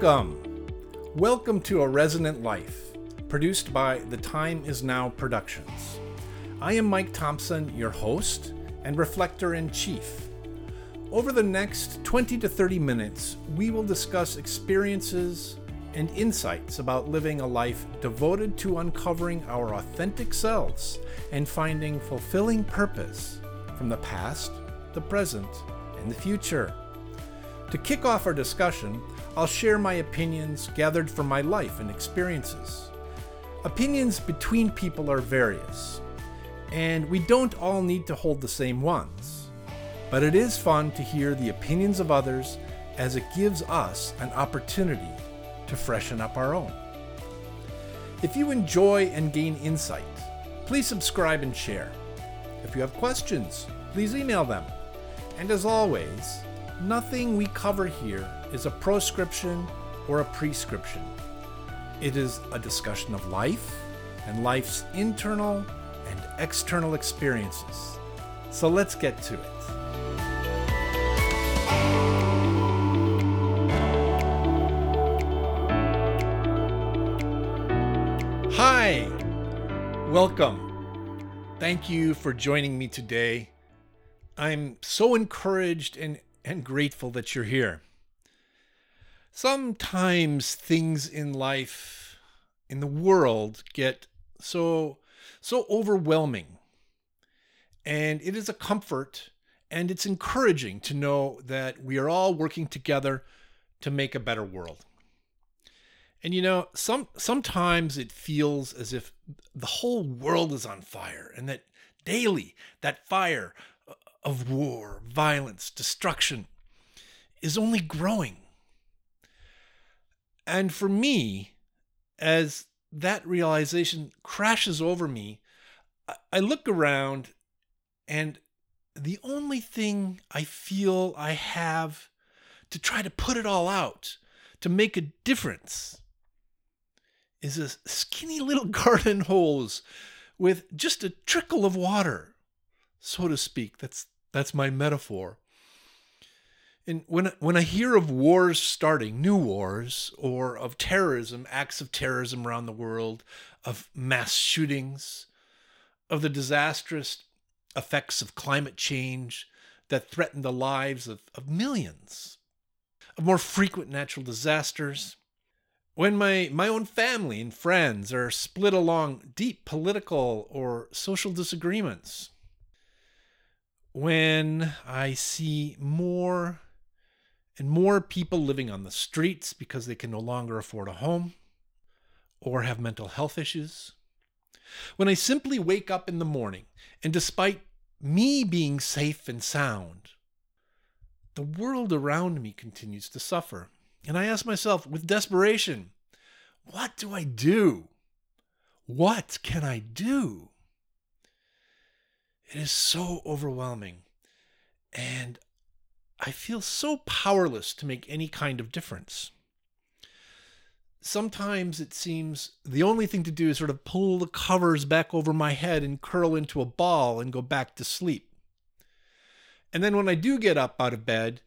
Welcome. Welcome to A Resonant Life, produced by The Time Is Now Productions. I am Mike Thompson, your host and reflector in chief. Over the next 20 to 30 minutes, we will discuss experiences and insights about living a life devoted to uncovering our authentic selves and finding fulfilling purpose from the past, the present, and the future. To kick off our discussion, I'll share my opinions gathered from my life and experiences. Opinions between people are various, and we don't all need to hold the same ones. But it is fun to hear the opinions of others as it gives us an opportunity to freshen up our own. If you enjoy and gain insight, please subscribe and share. If you have questions, please email them. And as always, nothing we cover here is a proscription or a prescription. It is a discussion of life and life's internal and external experiences. So let's get to it. Hi, welcome. Thank you for joining me today. I'm so encouraged and, and grateful that you're here. Sometimes things in life, in the world, get so so overwhelming. And it is a comfort and it's encouraging to know that we are all working together to make a better world. And you know, some sometimes it feels as if the whole world is on fire and that daily that fire of war, violence, destruction is only growing. And for me, as that realization crashes over me, I look around and the only thing I feel I have to try to put it all out, to make a difference, is a skinny little garden hose with just a trickle of water, so to speak. That's that's my metaphor. And when when I hear of wars starting, new wars, or of terrorism, acts of terrorism around the world, of mass shootings, of the disastrous effects of climate change that threaten the lives of, of millions, of more frequent natural disasters, when my, my own family and friends are split along deep political or social disagreements, when I see more and more people living on the streets because they can no longer afford a home or have mental health issues, when I simply wake up in the morning and despite me being safe and sound, the world around me continues to suffer. And I ask myself with desperation, what do I do? What can I do? It is so overwhelming. And I feel so powerless to make any kind of difference. Sometimes it seems the only thing to do is sort of pull the covers back over my head and curl into a ball and go back to sleep. And then when I do get up out of bed,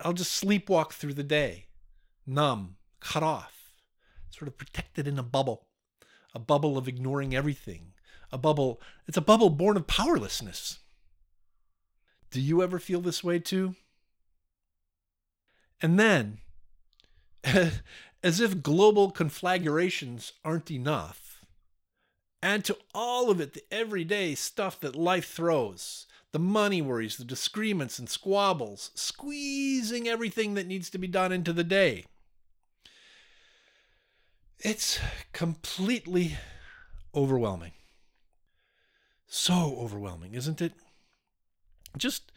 I'll just sleepwalk through the day, numb, cut off, sort of protected in a bubble, a bubble of ignoring everything, a bubble, it's a bubble born of powerlessness. Do you ever feel this way too? And then, as if global conflagrations aren't enough, add to all of it the everyday stuff that life throws the money worries, the disagreements and squabbles, squeezing everything that needs to be done into the day. It's completely overwhelming. So overwhelming, isn't it? Just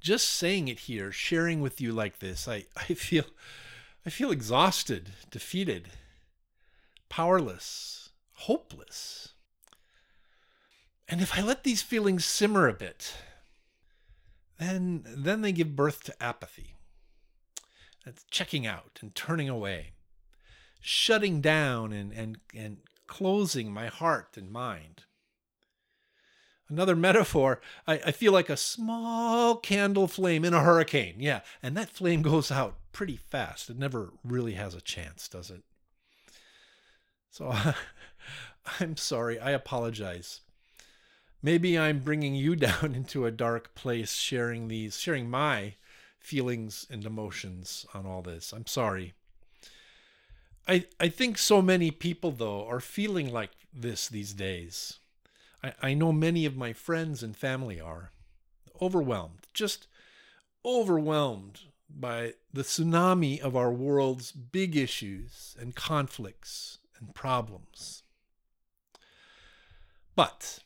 just saying it here, sharing with you like this, I, I feel I feel exhausted, defeated, powerless, hopeless. And if I let these feelings simmer a bit, then then they give birth to apathy. That's checking out and turning away, shutting down and, and, and closing my heart and mind. Another metaphor, I, I, feel like a small candle flame in a hurricane. Yeah, and that flame goes out pretty fast. It never really has a chance, does it? So I'm sorry. I apologize. Maybe I'm bringing you down into a dark place sharing these, sharing my feelings and emotions on all this. I'm sorry. I, I think so many people, though, are feeling like this these days. I, I know many of my friends and family are overwhelmed, just overwhelmed by the tsunami of our world's big issues and conflicts and problems. But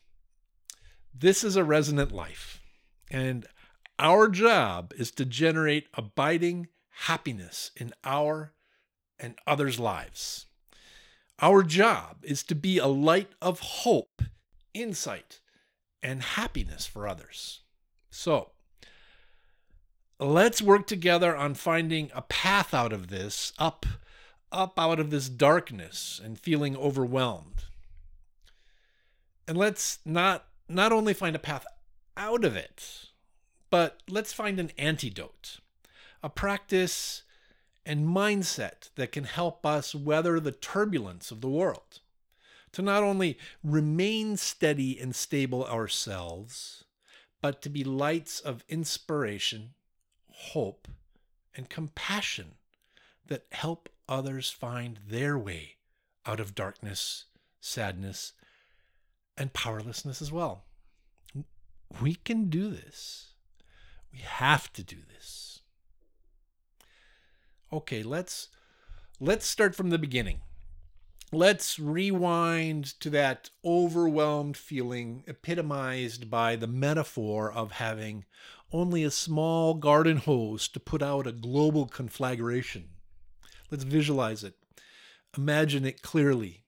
this is a resonant life, and our job is to generate abiding happiness in our and others' lives. Our job is to be a light of hope, insight, and happiness for others. So, let's work together on finding a path out of this, up, up out of this darkness and feeling overwhelmed. And let's not not only find a path out of it, but let's find an antidote, a practice and mindset that can help us weather the turbulence of the world, to not only remain steady and stable ourselves, but to be lights of inspiration, hope, and compassion that help others find their way out of darkness, sadness, and powerlessness as well. We can do this. We have to do this. Okay, let's let's start from the beginning. Let's rewind to that overwhelmed feeling epitomized by the metaphor of having only a small garden hose to put out a global conflagration. Let's visualize it. Imagine it clearly.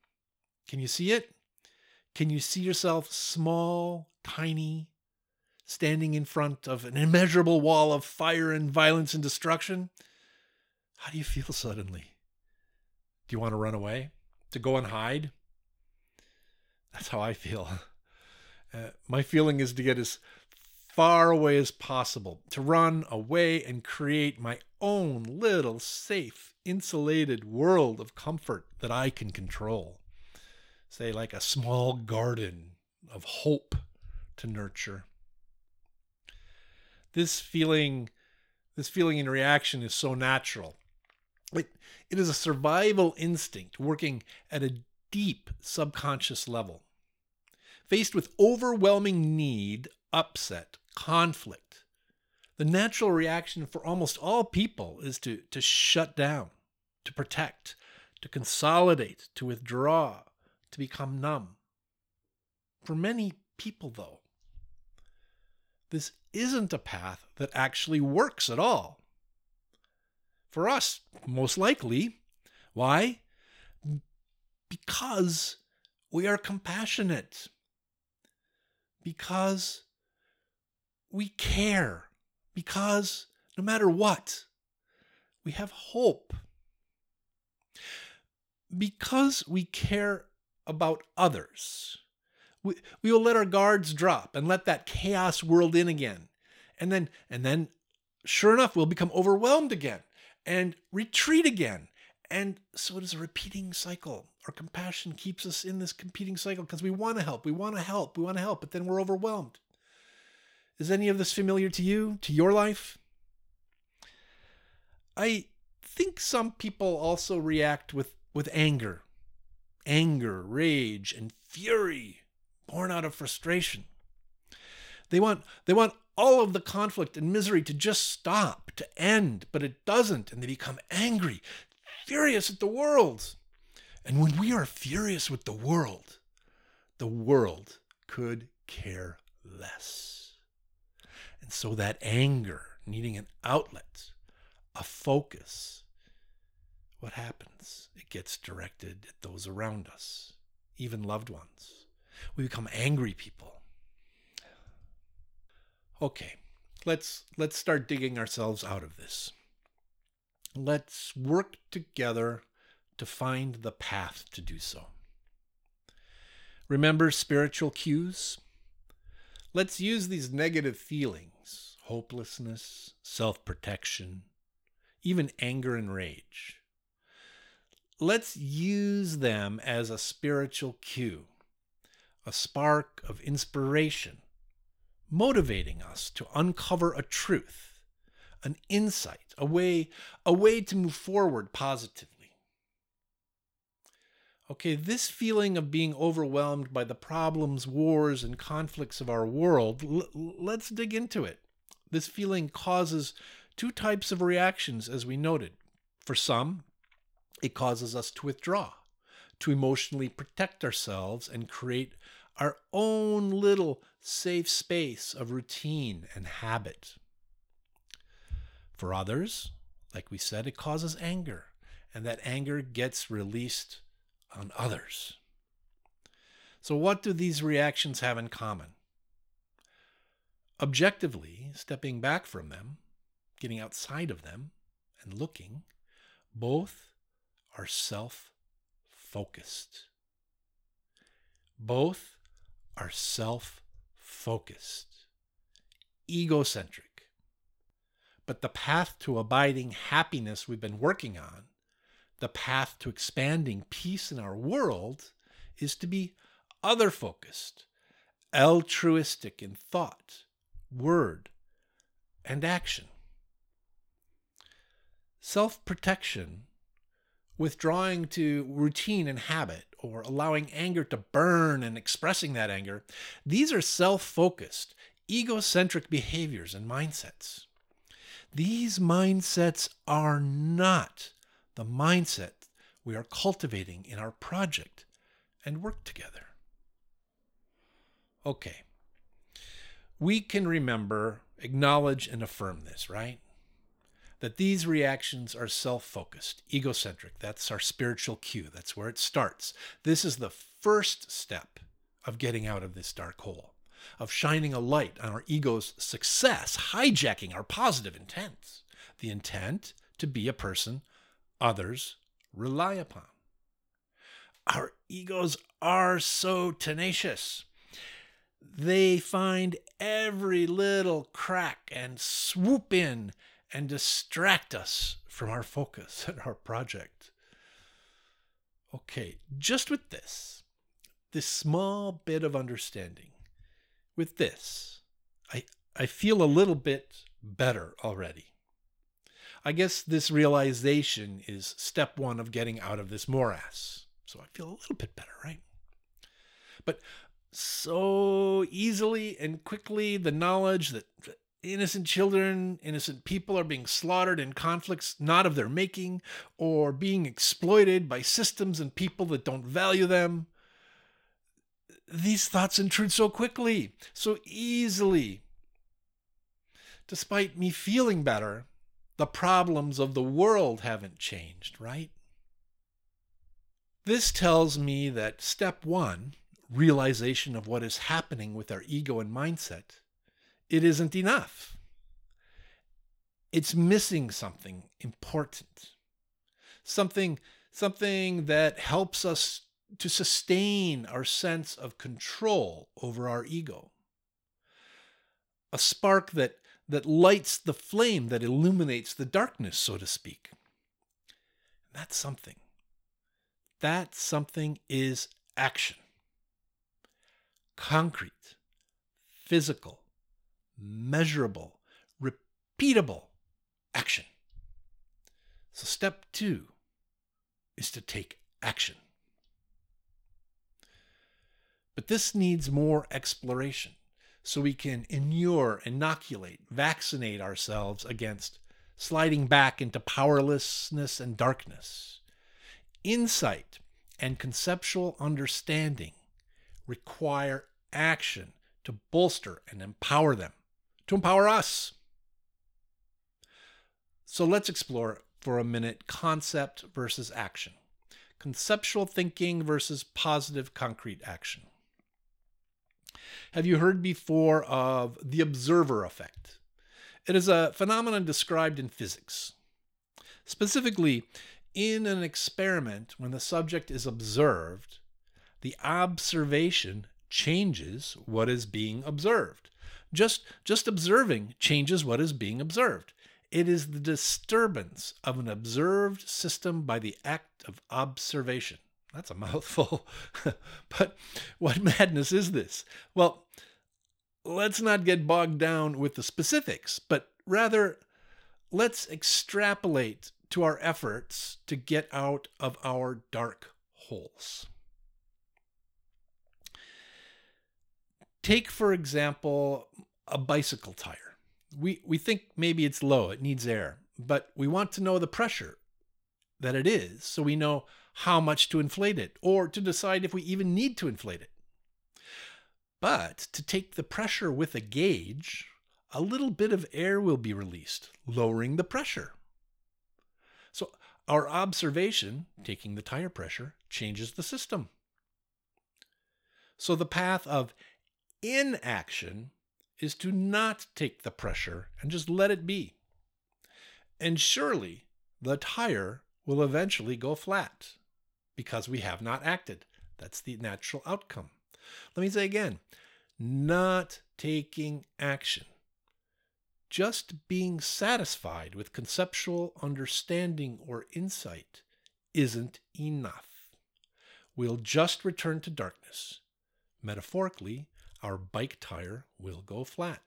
Can you see it? Can you see yourself small, tiny, standing in front of an immeasurable wall of fire and violence and destruction? How do you feel suddenly? Do you want to run away? To go and hide? That's how I feel. Uh, my feeling is to get as far away as possible, to run away and create my own little safe, insulated world of comfort that I can control say, like a small garden of hope to nurture. This feeling, this feeling and reaction is so natural. It, it is a survival instinct working at a deep subconscious level. Faced with overwhelming need, upset, conflict, the natural reaction for almost all people is to, to shut down, to protect, to consolidate, to withdraw, to become numb. For many people, though, this isn't a path that actually works at all. For us, most likely. Why? Because we are compassionate. Because we care. Because no matter what, we have hope. Because we care about others. We, we will let our guards drop and let that chaos world in again. And then, and then, sure enough, we'll become overwhelmed again and retreat again. And so it is a repeating cycle. Our compassion keeps us in this competing cycle because we want to help, we want to help, we want to help, but then we're overwhelmed. Is any of this familiar to you, to your life? I think some people also react with, with anger anger, rage, and fury born out of frustration. They want, they want all of the conflict and misery to just stop, to end, but it doesn't, and they become angry, furious at the world. And when we are furious with the world, the world could care less. And so that anger, needing an outlet, a focus, what happens? It gets directed at those around us, even loved ones. We become angry people. Okay, let's let's start digging ourselves out of this. Let's work together to find the path to do so. Remember spiritual cues? let's use these negative feelings hopelessness, self protection, even anger and rage. Let's use them as a spiritual cue, a spark of inspiration, motivating us to uncover a truth, an insight, a way, a way to move forward positively. Okay, this feeling of being overwhelmed by the problems, wars, and conflicts of our world, l- let's dig into it. This feeling causes two types of reactions, as we noted. For some, it causes us to withdraw, to emotionally protect ourselves and create our own little safe space of routine and habit. For others, like we said, it causes anger, and that anger gets released on others. So, what do these reactions have in common? Objectively, stepping back from them, getting outside of them, and looking, both are self focused. Both are self focused, egocentric. But the path to abiding happiness we've been working on the path to expanding peace in our world is to be other focused, altruistic in thought, word, and action. Self protection, withdrawing to routine and habit, or allowing anger to burn and expressing that anger, these are self focused, egocentric behaviors and mindsets. These mindsets are not the mindset we are cultivating in our project and work together. Okay. We can remember, acknowledge, and affirm this, right? That these reactions are self focused, egocentric. That's our spiritual cue. That's where it starts. This is the first step of getting out of this dark hole, of shining a light on our ego's success, hijacking our positive intent. The intent to be a person others rely upon. Our egos are so tenacious. They find every little crack and swoop in and distract us from our focus and our project. Okay, just with this, this small bit of understanding, with this, I, I feel a little bit better already. I guess this realization is step one of getting out of this morass. So I feel a little bit better, right? But so easily and quickly, the knowledge that innocent children, innocent people are being slaughtered in conflicts not of their making or being exploited by systems and people that don't value them. These thoughts intrude so quickly, so easily. Despite me feeling better, the problems of the world haven't changed, right? This tells me that step one, realization of what is happening with our ego and mindset, it isn't enough. It's missing something important. Something something that helps us to sustain our sense of control over our ego. A spark that that lights the flame that illuminates the darkness, so to speak. That's something. That something is action. Concrete, physical, measurable, repeatable action. So, step two is to take action. But this needs more exploration so we can inure, inoculate, vaccinate ourselves against sliding back into powerlessness and darkness. Insight and conceptual understanding require action to bolster and empower them, to empower us. So let's explore for a minute concept versus action, conceptual thinking versus positive concrete action. Have you heard before of the observer effect? It is a phenomenon described in physics. Specifically, in an experiment, when the subject is observed, the observation changes what is being observed. Just, just observing changes what is being observed. It is the disturbance of an observed system by the act of observation. That's a mouthful. but what madness is this? Well, let's not get bogged down with the specifics, but rather let's extrapolate to our efforts to get out of our dark holes. Take, for example, a bicycle tire. We, we think maybe it's low, it needs air, but we want to know the pressure that it is so we know how much to inflate it or to decide if we even need to inflate it. But to take the pressure with a gauge, a little bit of air will be released, lowering the pressure. So our observation, taking the tire pressure, changes the system. So the path of inaction is to not take the pressure and just let it be. And surely the tire will eventually go flat because we have not acted. That's the natural outcome. Let me say again not taking action. Just being satisfied with conceptual understanding or insight isn't enough. We'll just return to darkness. Metaphorically, our bike tire will go flat.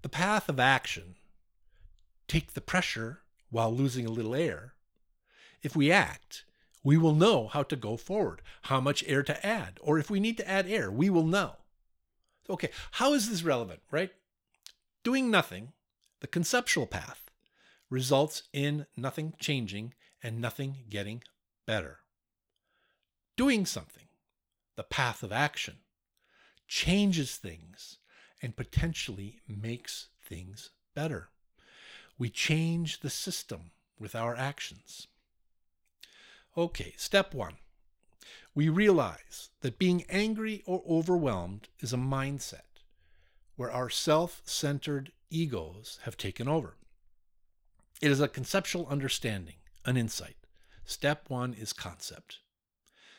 The path of action take the pressure while losing a little air. If we act, we will know how to go forward, how much air to add, or if we need to add air, we will know. Okay, how is this relevant, right? Doing nothing, the conceptual path, results in nothing changing and nothing getting better. Doing something, the path of action, changes things and potentially makes things better. We change the system with our actions. Okay, step one. We realize that being angry or overwhelmed is a mindset where our self centered egos have taken over. It is a conceptual understanding, an insight. Step one is concept.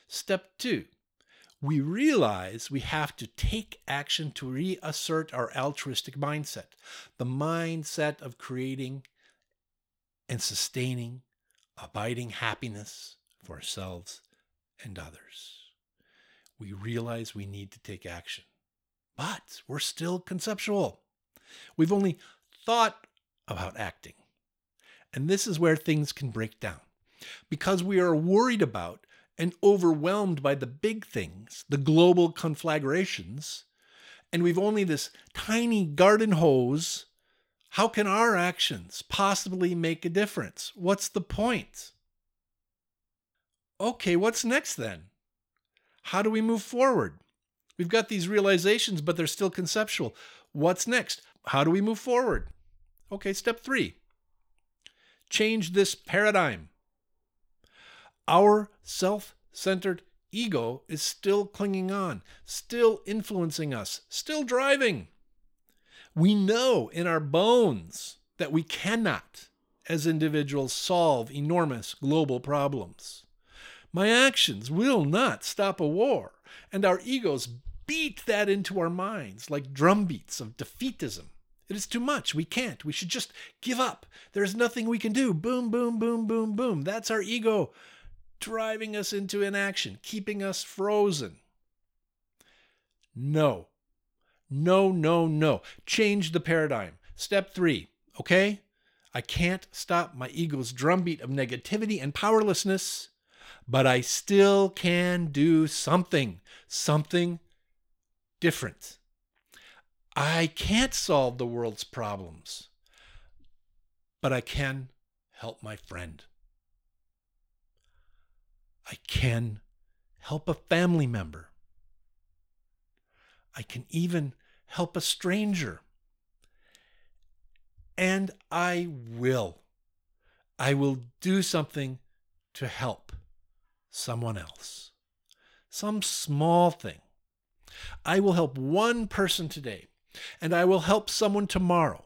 Step two, we realize we have to take action to reassert our altruistic mindset, the mindset of creating and sustaining abiding happiness for ourselves and others. We realize we need to take action, but we're still conceptual. We've only thought about acting. And this is where things can break down because we are worried about and overwhelmed by the big things, the global conflagrations, and we've only this tiny garden hose. How can our actions possibly make a difference? What's the point? okay, what's next then? How do we move forward? We've got these realizations, but they're still conceptual. What's next? How do we move forward? Okay, step three change this paradigm. Our self centered ego is still clinging on, still influencing us, still driving. We know in our bones that we cannot, as individuals, solve enormous global problems. My actions will not stop a war. And our egos beat that into our minds like drumbeats of defeatism. It is too much. We can't. We should just give up. There's nothing we can do. Boom, boom, boom, boom, boom. That's our ego driving us into inaction, keeping us frozen. No. No, no, no. Change the paradigm. Step three, okay? I can't stop my ego's drumbeat of negativity and powerlessness but I still can do something, something different. I can't solve the world's problems, but I can help my friend. I can help a family member. I can even help a stranger. And I will. I will do something to help someone else. Some small thing. I will help one person today, and I will help someone tomorrow.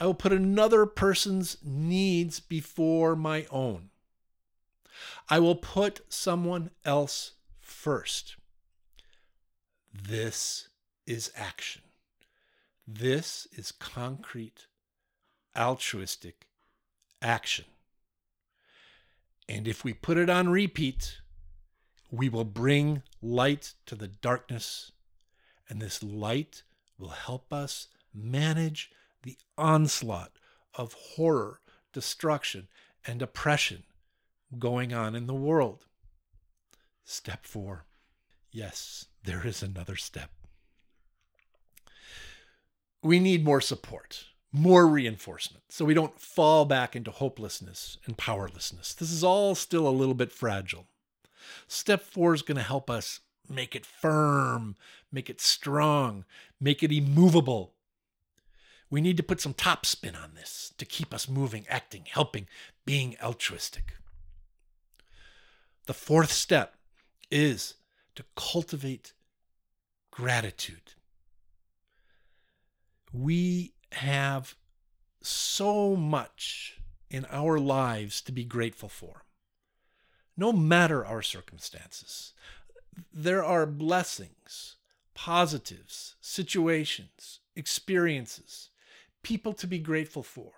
I will put another person's needs before my own. I will put someone else first. This is action. This is concrete, altruistic action. And if we put it on repeat, we will bring light to the darkness, and this light will help us manage the onslaught of horror, destruction, and oppression going on in the world. Step four. Yes, there is another step. We need more support, more reinforcement, so we don't fall back into hopelessness and powerlessness. This is all still a little bit fragile. Step four is going to help us make it firm, make it strong, make it immovable. We need to put some top spin on this to keep us moving, acting, helping, being altruistic. The fourth step is to cultivate gratitude. We have so much in our lives to be grateful for, no matter our circumstances. There are blessings, positives, situations, experiences, people to be grateful for.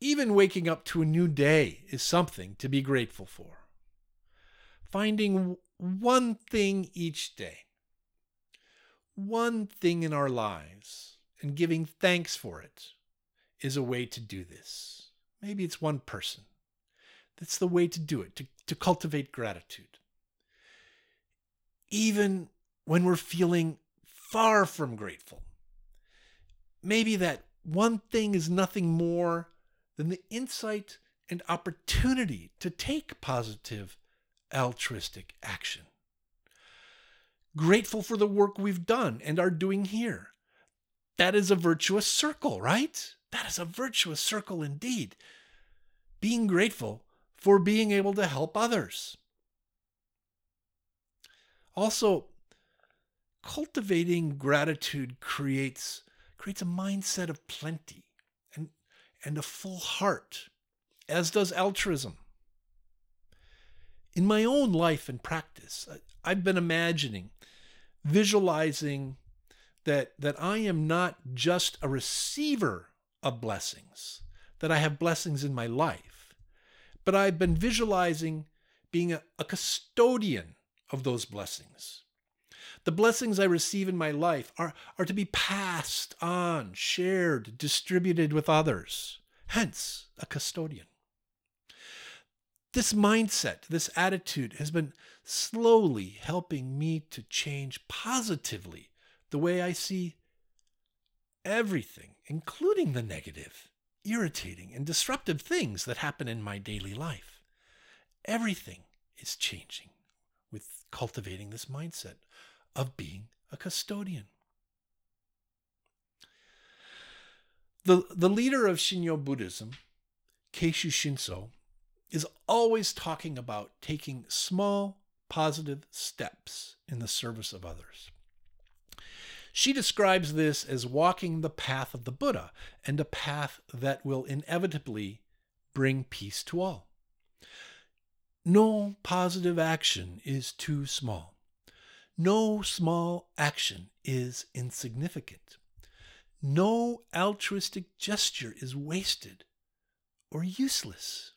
Even waking up to a new day is something to be grateful for finding one thing each day, one thing in our lives, and giving thanks for it is a way to do this. Maybe it's one person. That's the way to do it, to, to cultivate gratitude. Even when we're feeling far from grateful, maybe that one thing is nothing more than the insight and opportunity to take positive altruistic action. Grateful for the work we've done and are doing here. That is a virtuous circle, right? That is a virtuous circle indeed. Being grateful for being able to help others. Also, cultivating gratitude creates creates a mindset of plenty and and a full heart, as does altruism in my own life and practice, I've been imagining, visualizing that, that I am not just a receiver of blessings, that I have blessings in my life, but I've been visualizing being a, a custodian of those blessings. The blessings I receive in my life are, are to be passed on, shared, distributed with others. Hence, a custodian. This mindset, this attitude has been slowly helping me to change positively the way I see everything, including the negative, irritating, and disruptive things that happen in my daily life. Everything is changing with cultivating this mindset of being a custodian. The, the leader of Shinnyo Buddhism, Keishu Shinso, is always talking about taking small positive steps in the service of others. She describes this as walking the path of the Buddha and a path that will inevitably bring peace to all. No positive action is too small. No small action is insignificant. No altruistic gesture is wasted or useless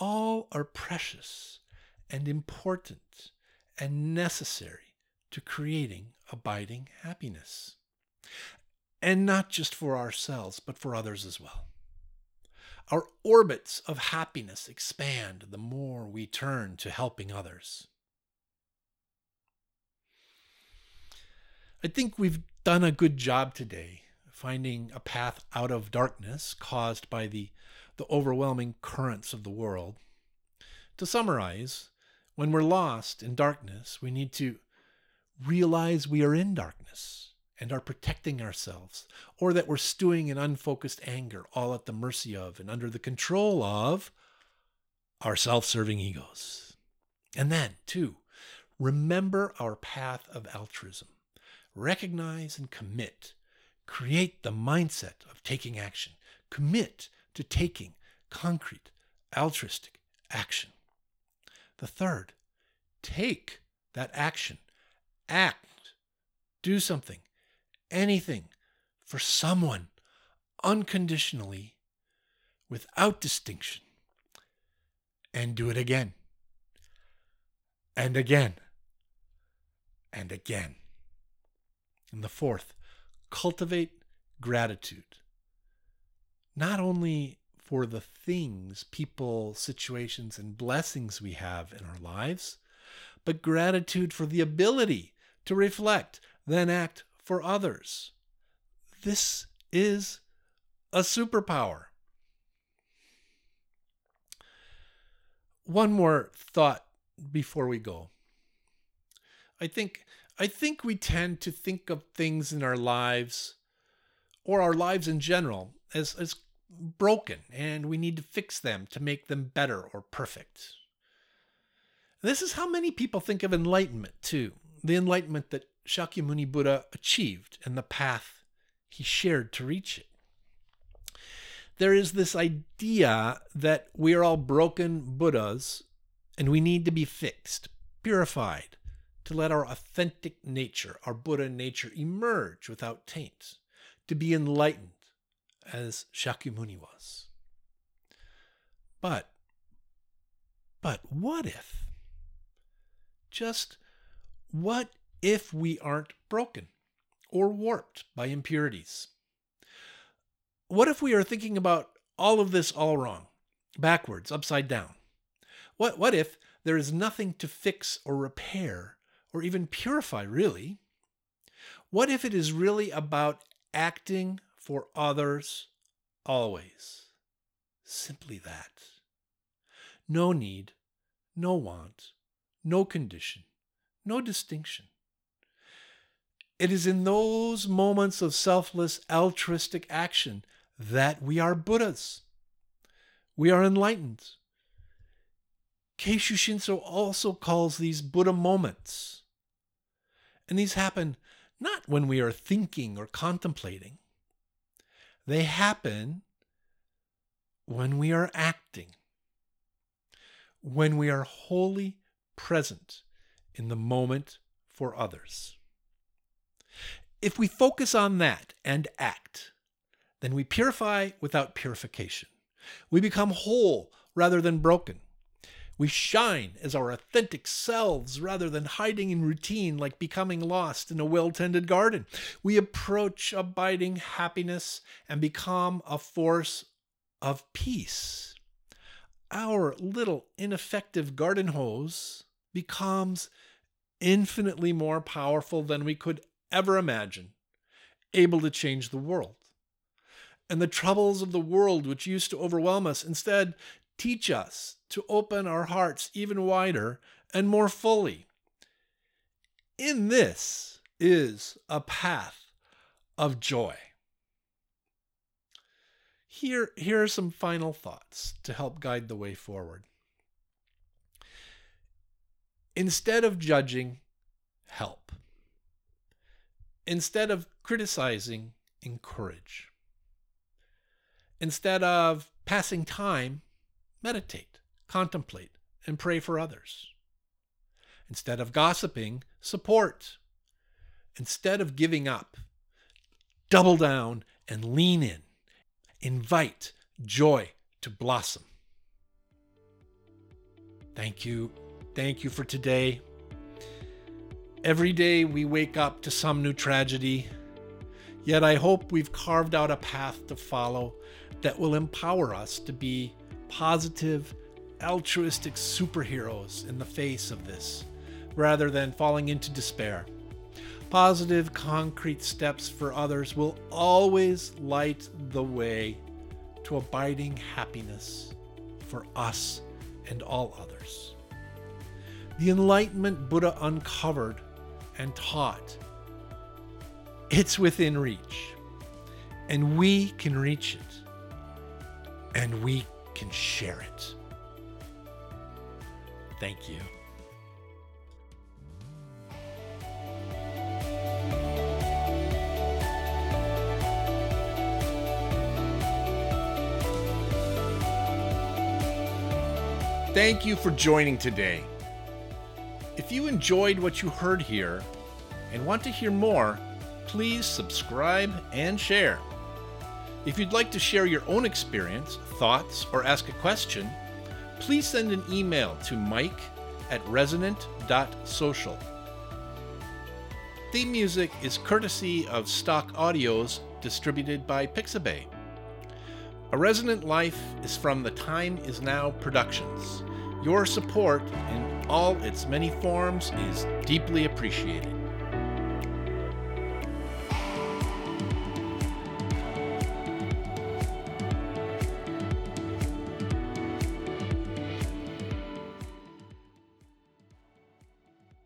all are precious and important and necessary to creating abiding happiness. And not just for ourselves, but for others as well. Our orbits of happiness expand the more we turn to helping others. I think we've done a good job today finding a path out of darkness caused by the the overwhelming currents of the world. To summarize, when we're lost in darkness, we need to realize we are in darkness and are protecting ourselves, or that we're stewing in unfocused anger, all at the mercy of and under the control of our self serving egos. And then, two, remember our path of altruism. Recognize and commit. Create the mindset of taking action. Commit to taking concrete, altruistic action. The third, take that action, act do something, anything for someone unconditionally without distinction and do it again and again and again. And the fourth, cultivate gratitude. Not only for the things, people, situations, and blessings we have in our lives, but gratitude for the ability to reflect, then act for others. This is a superpower. One more thought before we go. I think I think we tend to think of things in our lives or our lives in general as, as broken and we need to fix them to make them better or perfect. This is how many people think of enlightenment too. The enlightenment that Shakyamuni Buddha achieved and the path he shared to reach it. There is this idea that we are all broken Buddhas and we need to be fixed, purified, to let our authentic nature, our Buddha nature, emerge without taint, to be enlightened as Shakyamuni was. But, but what if? Just what if we aren't broken or warped by impurities? What if we are thinking about all of this all wrong, backwards, upside down? What, what if there is nothing to fix or repair or even purify, really? What if it is really about acting for others always? Simply that. No need, no want, no condition, no distinction. It is in those moments of selfless, altruistic action that we are Buddhas. We are enlightened. Keishu Shinso also calls these Buddha moments. And these happen not when we are thinking or contemplating, they happen when we are acting, when we are wholly present in the moment for others. If we focus on that and act, then we purify without purification. We become whole rather than broken. We shine as our authentic selves rather than hiding in routine like becoming lost in a well tended garden. We approach abiding happiness and become a force of peace. Our little ineffective garden hose becomes infinitely more powerful than we could ever imagine, able to change the world. And the troubles of the world, which used to overwhelm us, instead teach us to open our hearts even wider and more fully. In this is a path of joy. Here, here are some final thoughts to help guide the way forward. Instead of judging, help. Instead of criticizing, encourage. Instead of passing time, meditate, contemplate, and pray for others. Instead of gossiping, support. Instead of giving up, double down and lean in. Invite joy to blossom. Thank you. Thank you for today. Every day we wake up to some new tragedy. Yet I hope we've carved out a path to follow that will empower us to be positive, altruistic superheroes in the face of this, rather than falling into despair. Positive, concrete steps for others will always light the way to abiding happiness for us and all others. The Enlightenment Buddha uncovered and taught, it's within reach, and we can reach it, and we can share it. Thank you. Thank you for joining today. If you enjoyed what you heard here, and want to hear more, please subscribe and share. If you'd like to share your own experience, thoughts, or ask a question, please send an email to mike at resonant.social. Theme music is courtesy of Stock Audios distributed by Pixabay. A Resonant Life is from the Time Is Now Productions. Your support in all its many forms is deeply appreciated.